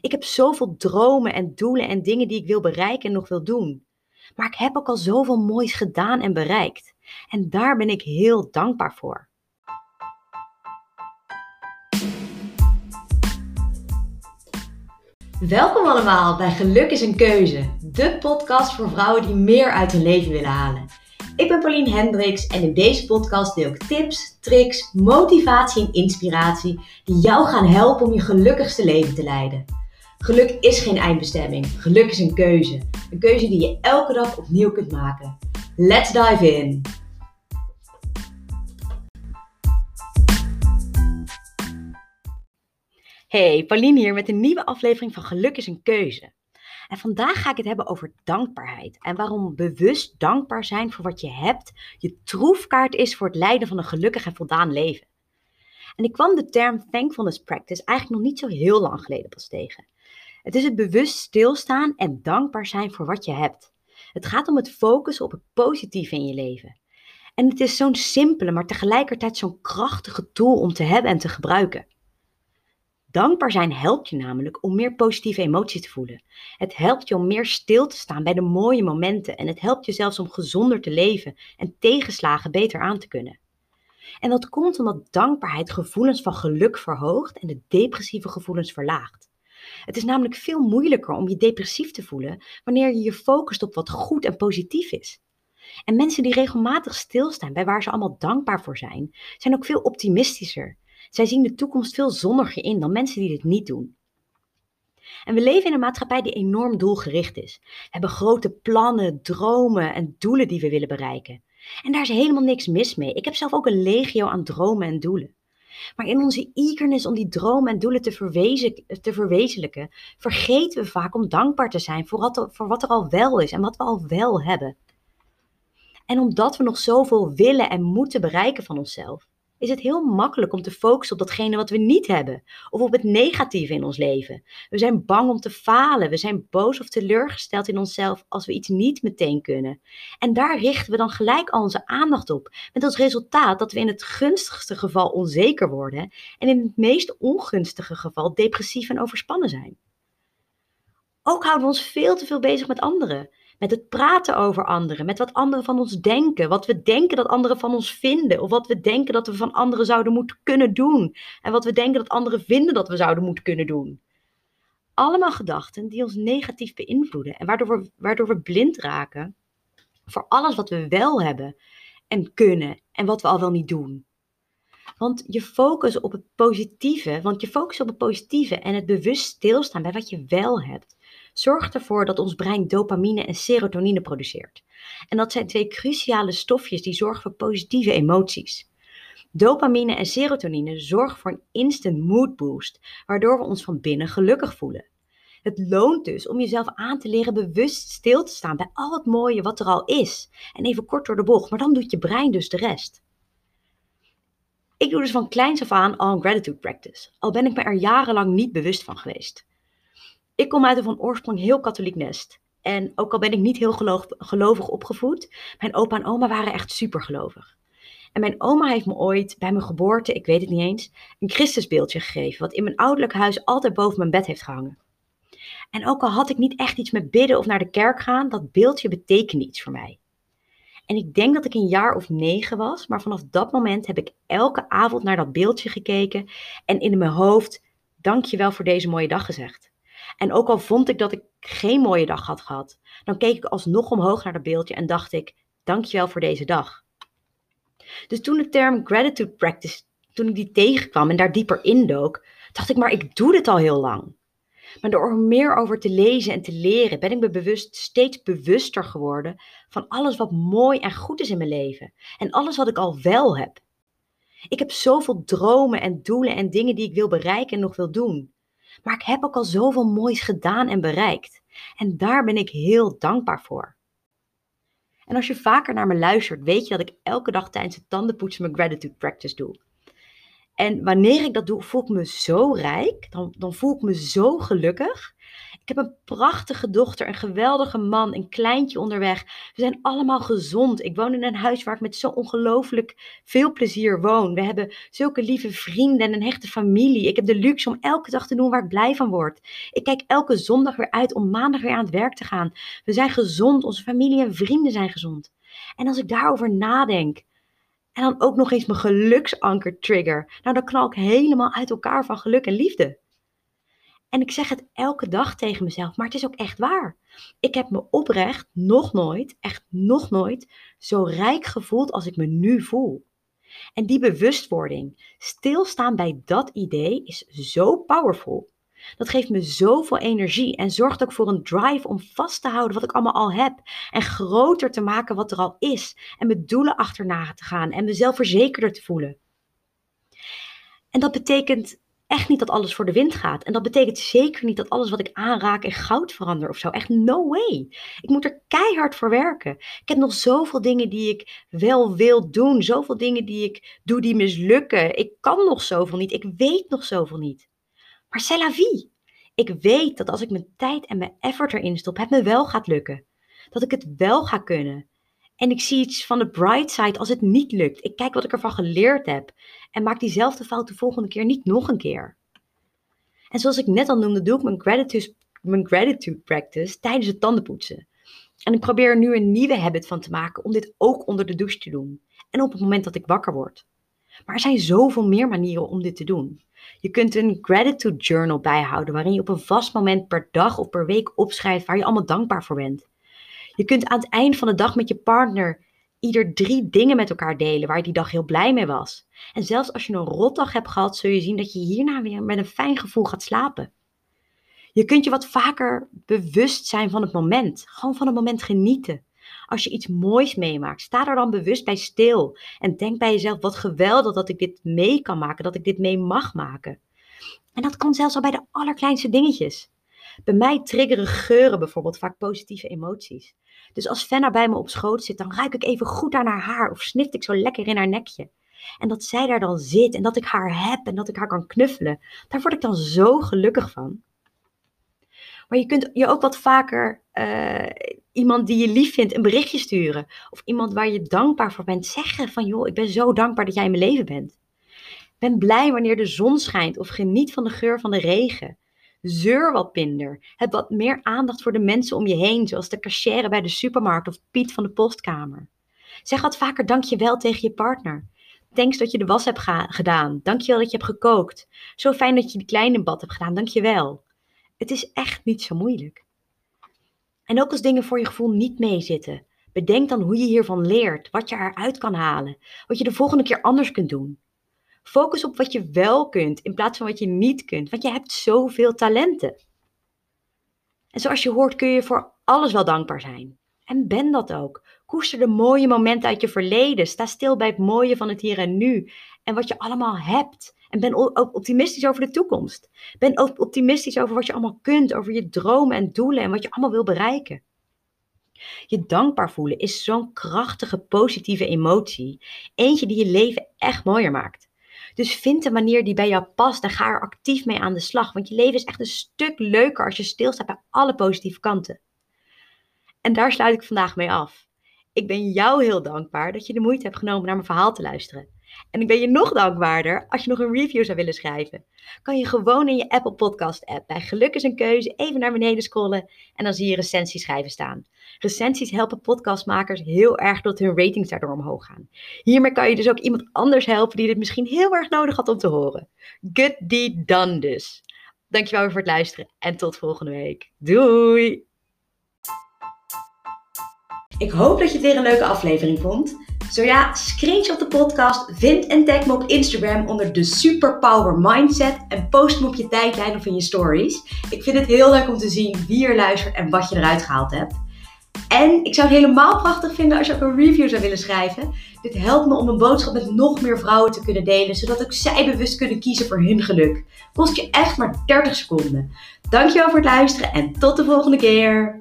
Ik heb zoveel dromen en doelen en dingen die ik wil bereiken en nog wil doen. Maar ik heb ook al zoveel moois gedaan en bereikt. En daar ben ik heel dankbaar voor. Welkom allemaal bij Geluk is een Keuze, de podcast voor vrouwen die meer uit hun leven willen halen. Ik ben Pauline Hendricks en in deze podcast deel ik tips, tricks, motivatie en inspiratie die jou gaan helpen om je gelukkigste leven te leiden. Geluk is geen eindbestemming, geluk is een keuze. Een keuze die je elke dag opnieuw kunt maken. Let's dive in! Hey, Pauline hier met een nieuwe aflevering van Geluk is een keuze. En vandaag ga ik het hebben over dankbaarheid en waarom bewust dankbaar zijn voor wat je hebt je troefkaart is voor het leiden van een gelukkig en voldaan leven. En ik kwam de term thankfulness practice eigenlijk nog niet zo heel lang geleden pas tegen. Het is het bewust stilstaan en dankbaar zijn voor wat je hebt. Het gaat om het focussen op het positieve in je leven. En het is zo'n simpele, maar tegelijkertijd zo'n krachtige tool om te hebben en te gebruiken. Dankbaar zijn helpt je namelijk om meer positieve emoties te voelen. Het helpt je om meer stil te staan bij de mooie momenten en het helpt je zelfs om gezonder te leven en tegenslagen beter aan te kunnen. En dat komt omdat dankbaarheid gevoelens van geluk verhoogt en de depressieve gevoelens verlaagt. Het is namelijk veel moeilijker om je depressief te voelen wanneer je je focust op wat goed en positief is. En mensen die regelmatig stilstaan bij waar ze allemaal dankbaar voor zijn, zijn ook veel optimistischer zij zien de toekomst veel zonniger in dan mensen die dit niet doen. En we leven in een maatschappij die enorm doelgericht is. We hebben grote plannen, dromen en doelen die we willen bereiken. En daar is helemaal niks mis mee. Ik heb zelf ook een legio aan dromen en doelen. Maar in onze eagerness om die dromen en doelen te, te verwezenlijken, vergeten we vaak om dankbaar te zijn voor wat, voor wat er al wel is en wat we al wel hebben. En omdat we nog zoveel willen en moeten bereiken van onszelf, is het heel makkelijk om te focussen op datgene wat we niet hebben of op het negatieve in ons leven. We zijn bang om te falen, we zijn boos of teleurgesteld in onszelf als we iets niet meteen kunnen. En daar richten we dan gelijk al onze aandacht op, met als resultaat dat we in het gunstigste geval onzeker worden en in het meest ongunstige geval depressief en overspannen zijn. Ook houden we ons veel te veel bezig met anderen met het praten over anderen, met wat anderen van ons denken, wat we denken dat anderen van ons vinden, of wat we denken dat we van anderen zouden moeten kunnen doen, en wat we denken dat anderen vinden dat we zouden moeten kunnen doen. Allemaal gedachten die ons negatief beïnvloeden en waardoor we, waardoor we blind raken voor alles wat we wel hebben en kunnen en wat we al wel niet doen. Want je focus op het positieve, want je focus op het positieve en het bewust stilstaan bij wat je wel hebt, zorgt ervoor dat ons brein dopamine en serotonine produceert. En dat zijn twee cruciale stofjes die zorgen voor positieve emoties. Dopamine en serotonine zorgen voor een instant mood boost, waardoor we ons van binnen gelukkig voelen. Het loont dus om jezelf aan te leren bewust stil te staan bij al het mooie wat er al is. En even kort door de bocht, maar dan doet je brein dus de rest. Ik doe dus van kleins af aan al een gratitude practice, al ben ik me er jarenlang niet bewust van geweest. Ik kom uit een van oorsprong heel katholiek nest. En ook al ben ik niet heel gelovig opgevoed, mijn opa en oma waren echt super gelovig. En mijn oma heeft me ooit bij mijn geboorte, ik weet het niet eens, een Christusbeeldje gegeven, wat in mijn ouderlijk huis altijd boven mijn bed heeft gehangen. En ook al had ik niet echt iets met bidden of naar de kerk gaan, dat beeldje betekende iets voor mij. En ik denk dat ik een jaar of negen was, maar vanaf dat moment heb ik elke avond naar dat beeldje gekeken en in mijn hoofd, dankjewel voor deze mooie dag gezegd. En ook al vond ik dat ik geen mooie dag had gehad, dan keek ik alsnog omhoog naar dat beeldje en dacht ik, dankjewel voor deze dag. Dus toen de term gratitude practice, toen ik die tegenkwam en daar dieper indook, dacht ik, maar ik doe dit al heel lang. Maar door er meer over te lezen en te leren, ben ik me bewust steeds bewuster geworden van alles wat mooi en goed is in mijn leven. En alles wat ik al wel heb. Ik heb zoveel dromen en doelen en dingen die ik wil bereiken en nog wil doen. Maar ik heb ook al zoveel moois gedaan en bereikt. En daar ben ik heel dankbaar voor. En als je vaker naar me luistert, weet je dat ik elke dag tijdens het tandenpoetsen mijn gratitude practice doe. En wanneer ik dat doe, voel ik me zo rijk. Dan, dan voel ik me zo gelukkig. Ik heb een prachtige dochter, een geweldige man, een kleintje onderweg. We zijn allemaal gezond. Ik woon in een huis waar ik met zo ongelooflijk veel plezier woon. We hebben zulke lieve vrienden en een hechte familie. Ik heb de luxe om elke dag te doen waar ik blij van word. Ik kijk elke zondag weer uit om maandag weer aan het werk te gaan. We zijn gezond, onze familie en vrienden zijn gezond. En als ik daarover nadenk, en dan ook nog eens mijn geluksanker trigger, nou dan knal ik helemaal uit elkaar van geluk en liefde. En ik zeg het elke dag tegen mezelf, maar het is ook echt waar. Ik heb me oprecht nog nooit, echt nog nooit, zo rijk gevoeld als ik me nu voel. En die bewustwording, stilstaan bij dat idee, is zo powerful. Dat geeft me zoveel energie en zorgt ook voor een drive om vast te houden wat ik allemaal al heb. En groter te maken wat er al is. En mijn doelen achterna te gaan en mezelf verzekerder te voelen. En dat betekent echt niet dat alles voor de wind gaat. En dat betekent zeker niet dat alles wat ik aanraak in goud verander of zo. Echt no way. Ik moet er keihard voor werken. Ik heb nog zoveel dingen die ik wel wil doen. Zoveel dingen die ik doe die mislukken. Ik kan nog zoveel niet. Ik weet nog zoveel niet. Maar c'est la vie. Ik weet dat als ik mijn tijd en mijn effort erin stop, het me wel gaat lukken. Dat ik het wel ga kunnen. En ik zie iets van de bright side als het niet lukt. Ik kijk wat ik ervan geleerd heb. En maak diezelfde fout de volgende keer niet nog een keer. En zoals ik net al noemde, doe ik mijn gratitude, mijn gratitude practice tijdens het tandenpoetsen. En ik probeer er nu een nieuwe habit van te maken om dit ook onder de douche te doen. En op het moment dat ik wakker word. Maar er zijn zoveel meer manieren om dit te doen. Je kunt een gratitude journal bijhouden waarin je op een vast moment per dag of per week opschrijft waar je allemaal dankbaar voor bent. Je kunt aan het eind van de dag met je partner ieder drie dingen met elkaar delen waar je die dag heel blij mee was. En zelfs als je een rotdag hebt gehad, zul je zien dat je hierna weer met een fijn gevoel gaat slapen. Je kunt je wat vaker bewust zijn van het moment. Gewoon van het moment genieten. Als je iets moois meemaakt, sta er dan bewust bij stil. En denk bij jezelf, wat geweldig dat ik dit mee kan maken, dat ik dit mee mag maken. En dat kan zelfs al bij de allerkleinste dingetjes. Bij mij triggeren geuren bijvoorbeeld vaak positieve emoties. Dus als Fenna bij me op schoot zit, dan ruik ik even goed aan haar haar of snift ik zo lekker in haar nekje. En dat zij daar dan zit en dat ik haar heb en dat ik haar kan knuffelen, daar word ik dan zo gelukkig van. Maar je kunt je ook wat vaker uh, iemand die je lief vindt een berichtje sturen. Of iemand waar je dankbaar voor bent zeggen van joh, ik ben zo dankbaar dat jij in mijn leven bent. Ben blij wanneer de zon schijnt of geniet van de geur van de regen. Zeur wat minder. Heb wat meer aandacht voor de mensen om je heen, zoals de cashier bij de supermarkt of Piet van de postkamer. Zeg wat vaker dankjewel tegen je partner. Thanks dat je de was hebt gedaan. Dankjewel dat je hebt gekookt. Zo fijn dat je die kleine bad hebt gedaan. Dankjewel. Het is echt niet zo moeilijk. En ook als dingen voor je gevoel niet meezitten. Bedenk dan hoe je hiervan leert, wat je eruit kan halen, wat je de volgende keer anders kunt doen. Focus op wat je wel kunt in plaats van wat je niet kunt, want je hebt zoveel talenten. En zoals je hoort kun je voor alles wel dankbaar zijn. En ben dat ook. Koester de mooie momenten uit je verleden. Sta stil bij het mooie van het hier en nu. En wat je allemaal hebt. En ben ook optimistisch over de toekomst. Ben ook optimistisch over wat je allemaal kunt, over je dromen en doelen en wat je allemaal wil bereiken. Je dankbaar voelen is zo'n krachtige positieve emotie. Eentje die je leven echt mooier maakt. Dus vind een manier die bij jou past en ga er actief mee aan de slag. Want je leven is echt een stuk leuker als je stilstaat bij alle positieve kanten. En daar sluit ik vandaag mee af. Ik ben jou heel dankbaar dat je de moeite hebt genomen naar mijn verhaal te luisteren. En ik ben je nog dankbaarder als je nog een review zou willen schrijven. Kan je gewoon in je Apple Podcast app bij Geluk is een keuze even naar beneden scrollen en dan zie je recensies schrijven staan. Recensies helpen podcastmakers heel erg dat hun ratings daardoor omhoog gaan. Hiermee kan je dus ook iemand anders helpen die dit misschien heel erg nodig had om te horen. Good deed done dus. Dankjewel weer voor het luisteren en tot volgende week. Doei! Ik hoop dat je het weer een leuke aflevering vond. Zo ja, screenshot de podcast, vind en tag me op Instagram onder de Superpower Mindset en post me op je tijdlijn of in je stories. Ik vind het heel leuk om te zien wie er luistert en wat je eruit gehaald hebt. En ik zou het helemaal prachtig vinden als je ook een review zou willen schrijven. Dit helpt me om een boodschap met nog meer vrouwen te kunnen delen, zodat ook zij bewust kunnen kiezen voor hun geluk. Kost je echt maar 30 seconden. Dankjewel voor het luisteren en tot de volgende keer.